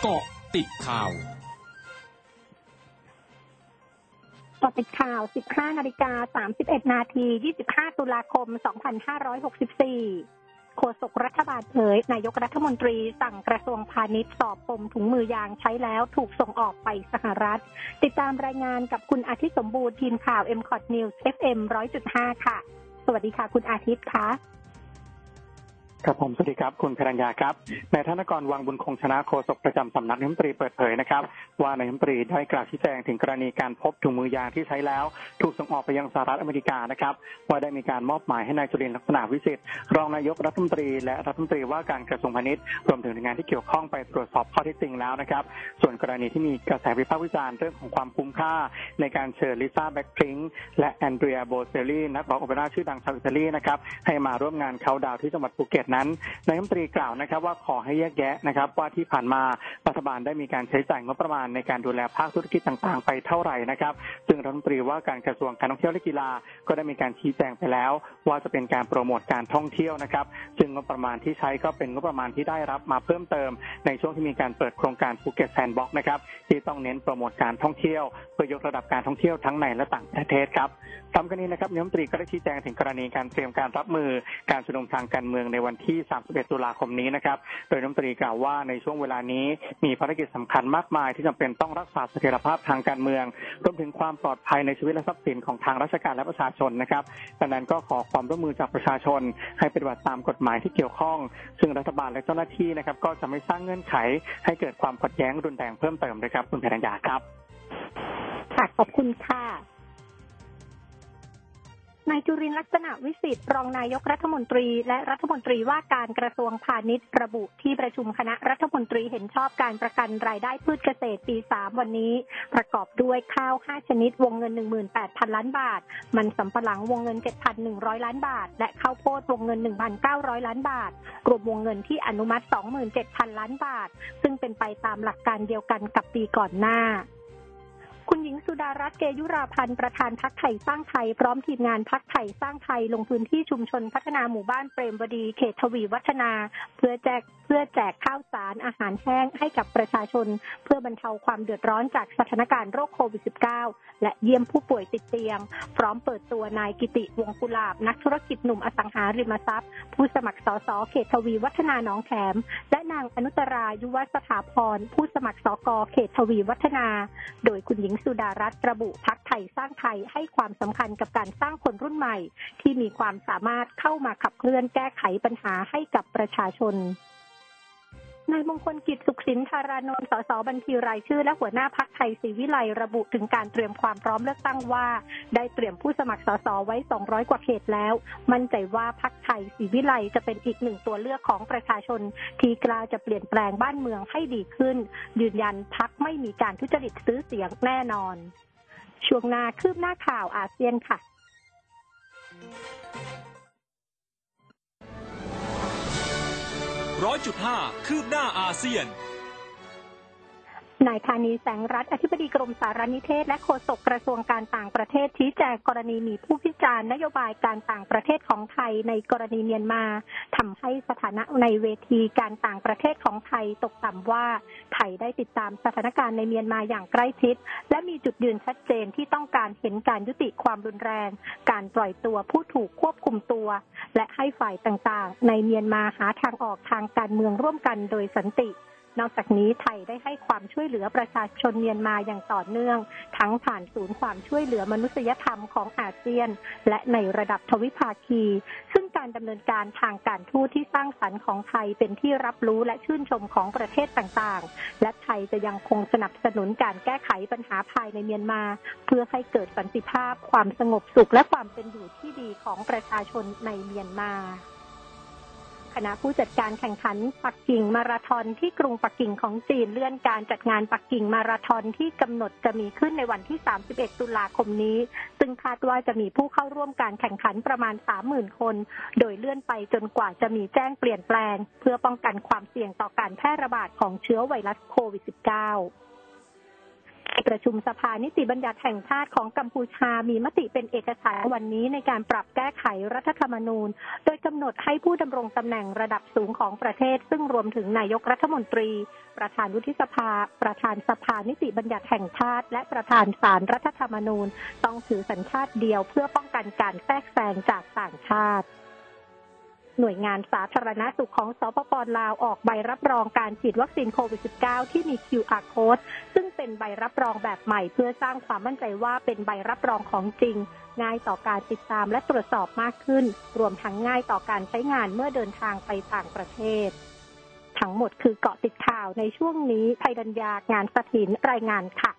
เกาะติดข่าวกาะติดข่าว 15 นาฬิกา 31 นาที 25 ตุลาคม 2564 โฆษกรัฐบาลเผย นายกรัฐมนตรีสั่งกระทรวงพาณิชย์สอบปมถุงมือยางใช้แล้วถูกส่งออกไปสหรัฐ ติดตามรายงานกับคุณอาทิตย์สมบูรณ์ทีมข่าว m c o t News FM 100.5 ค่ะ สวัสดีค่ะ คุณอาทิตย์คะ ครับผมสวัสดีครับ คุณพรัญญาครับนายธนกรวังบุญคงชนะโฆษกประจำสำนักนายกรัฐมนตรีเปิดเผยนะครับ ว่านายกรัฐมนตรีได้กล่าวชี้แจงถึงกรณีการพบถุงมือยางที่ใช้แล้ว ถูกส่งออกไปยังสหรัฐอเมริกานะครับว่าได้มีการมอบหมายให้นายจุรินทร์ลักษณวิศิษฏ์รองนายกรัฐมนตรีและรัฐมนตรีว่าการกระทรวงพาณิชย์รวมถึงหน่วยงานที่เกี่ยวข้องไปตรวจสอบข้อเท็จจริงแล้วนะครับ ส่วนกรณีที่มีกระแสวิพากษ์วิจารณ์เรื่องของความคุ้มค่า ในการเชิญลิซ่าแบ็กพริงและ Andrea Bocelli นักร้องโอเปร่าชื่อดังชาวอิตาลีนะครับให้มาร่วมงานเขาดาวที่จังหวัดภูเก็ตนั้นนายกรัฐมนตรีกล่าวนะครับ ว่าขอให้แยกแยะนะครับว่าที่ผ่านมารัฐบาลได้มีการใช้จ่ายงบประมาณในการดูแลภาคธุรกิจต่างๆ ไปเท่าไหร่นะครับ ซึ่งรัฐมนตรีว่าการกระทรวงการท่องเที่ยวและกีฬาก็ได้มีการชี้แจงไปแล้ว ว่าจะเป็นการโปรโมทการท่องเที่ยวนะครับ ซึ่งงบประมาณที่ใช้ก็เป็นงบประมาณที่ได้รับมาเพิ่มเติม ในช่วงที่มีการเปิดโครงการภูเก็ต sandbox นะครับที่ต้องเน้นโปรโมทการท่องเที่ยวเพื่อยกระดับการท่องเที่ยวทั้งในและต่างประเทศครับทำกันนี้นะครับนายมนตรีก็ได้ชี้แจงถึงกรณีการเตรียมการรับมือการชุมนุมทางการเมืองในวันที่ที่ 31 ตุลาคมนี้นะครับ โดยน้ำตรีกล่าวว่าในช่วงเวลานี้มีภารกิจสำคัญมากมาย ที่จำเป็นต้องรักษาเสถียรภาพทางการเมือง รวมถึงความปลอดภัยในชีวิตและทรัพย์สินของทางราชการและประชาชนนะครับดังนั้นก็ขอความร่วมมือจากประชาชน ให้ปฏิบัติตามกฎหมายที่เกี่ยวข้อง ซึ่งรัฐบาลและเจ้าหน้าที่นะครับก็จะไม่สร้างเงื่อนไข ให้เกิดความขัดแย้งรุนแรงเพิ่มเติมนะครับคุณแพรยาครับค่ะขอบคุณค่ะ นายจุรินลักษณะวิสิทธิ์รองนายกรัฐมนตรี และรัฐมนตรีว่าการกระทรวงพาณิชย์ระบุที่ประชุมคณะรัฐมนตรีเห็นชอบการประกันรายได้พืชเกษตรปี 3 วันนี้ ประกอบด้วยข้าว 5 ชนิดวงเงิน 18,000 ล้านบาท มันสำปะหลังวงเงิน 7,100 ล้านบาท และข้าวโพดวงเงิน 1,900 ล้านบาท รวมวงเงินที่อนุมัติ 27,000 ล้านบาท ซึ่งเป็นไปตามหลักการเดียวกันกับปีก่อนหน้า คุณหญิงสุดารัตน์เกยุราพันธ์ประธานพักไทยสร้างไทย พร้อมทีมงานพักไทยสร้างไทยลงพื้นที่ชุมชนพัฒนาหมู่บ้านเปรมวดีเขตทวีวัฒนา เพื่อแจกเพื่อแจกข้าวสารอาหารแห้งให้กับประชาชน เพื่อบรรเทาความเดือดร้อนจากสถานการณ์โรคโควิด -19 และเยี่ยมผู้ป่วยติดเตียง พร้อมเปิดตัวนายกิติวงกุลาบ นักธุรกิจหนุ่มอสังหาริมทรัพย์ ผู้สมัครสสเขตทวีวัฒนาหนองแขม และนางอนุตรายุวสถาพรผู้สมัครสกเขตทวีวัฒนา โดยคุณหญิงสุดารัตน์ระบุพักไทยสร้างไทยให้ความสำคัญกับการสร้างคนรุ่นใหม่ ที่มีความสามารถเข้ามาขับเคลื่อนแก้ไขปัญหาให้กับประชาชน นายมงคลกิจสุขสินธารานนท์ สส บัญชีรายชื่อ และหัวหน้าพักไทยศรีวิไลระบุถึงการเตรียมความพร้อมเลือกตั้งว่า ได้เตรียมผู้สมัครสส ไว้ 200 กว่าเขตแล้ว มั่นใจว่าพักไทยศรีวิไลจะเป็นอีกหนึ่งตัวเลือกของประชาชน ที่กล้าจะเปลี่ยนแปลงบ้านเมืองให้ดีขึ้น ยืนยันพักไม่มีการทุจริตซื้อเสียงแน่นอน ช่วงหน้าคืบหน้าข่าวอาเซียนค่ะ ร้อยจุดห้าคืบหน้าอาเซียน นายธานีแสงรัฐอธิบดีกรมสารนิเทศ และโฆษกกระทรวงการต่างประเทศชี้แจงกรณีมีผู้พิจารณ์นโยบายการต่างประเทศของไทยในกรณีเมียนมาทำให้สถานะในเวทีการต่างประเทศของไทยตกต่ำว่าไทยได้ติดตามสถานการณ์ในเมียนมาอย่างใกล้ชิด และมีจุดยืนชัดเจนที่ต้องการเห็นการยุติความรุนแรง การปล่อยตัวผู้ถูกควบคุมตัว และให้ฝ่ายต่างๆ ในเมียนมาหาทางออกทางการเมืองร่วมกันโดยสันติ นอกจากนี้ไทยได้ให้ความช่วยเหลือประชาชนเมียนมาอย่างต่อเนื่อง ทั้งผ่านศูนย์ความช่วยเหลือมนุษยธรรมของอาเซียน และในระดับทวิภาคี ซึ่งการดำเนินการทางการทูตที่สร้างสรรค์ของไทยเป็นที่รับรู้และชื่นชมของประเทศต่างๆ และไทยจะยังคงสนับสนุนการแก้ไขปัญหาภายในเมียนมา เพื่อให้เกิดสันติภาพ ความสงบสุขและความเป็นอยู่ที่ดีของประชาชนในเมียนมา คณะผู้จัดการแข่งขันปักกิ่งมาราธอนที่กรุงปักกิ่งของจีนเลื่อนการจัดงานปักกิ่งมาราธอนที่กำหนดจะมีขึ้นในวันที่ 31 ตุลาคมนี้ ซึ่งคาดว่าจะมีผู้เข้าร่วมการแข่งขันประมาณ 30,000 คน โดยเลื่อนไปจนกว่าจะมีแจ้งเปลี่ยนแปลง เพื่อป้องกันความเสี่ยงต่อการแพร่ระบาดของเชื้อไวรัสโควิด -19 ประชุมสภานิติบัญญัติแห่งชาติของกัมพูชา มีมติเป็นเอกฉันวันนี้ในการปรับแก้ไขรัฐธรรมนูญ โดยกำหนดให้ผู้ดำรงตำแหน่งระดับสูงของประเทศ ซึ่งรวมถึงนายกรัฐมนตรี ประธานวุฒิสภา ประธานสภานิติบัญญัติแห่งชาติ และประธานศาลรัฐธรรมนูญ ต้องถือสัญชาติเดียวเพื่อป้องกันการแทรกแซงจากต่างชาติ หน่วยงานสาธารณสุขของสปปลาวออกใบรับรองการฉีดวัคซีนโควิด -19 ที่มี QR code ซึ่งเป็นใบรับรองแบบใหม่ เพื่อสร้างความมั่นใจว่าเป็นใบรับรองของจริง ง่ายต่อการติดตามและตรวจสอบมากขึ้น รวมทั้งง่ายต่อการใช้งานเมื่อเดินทางไปต่างประเทศ ทั้งหมดคือเกาะติดข่าวในช่วงนี้ภัยดัญญางานสถินรายงานค่ะ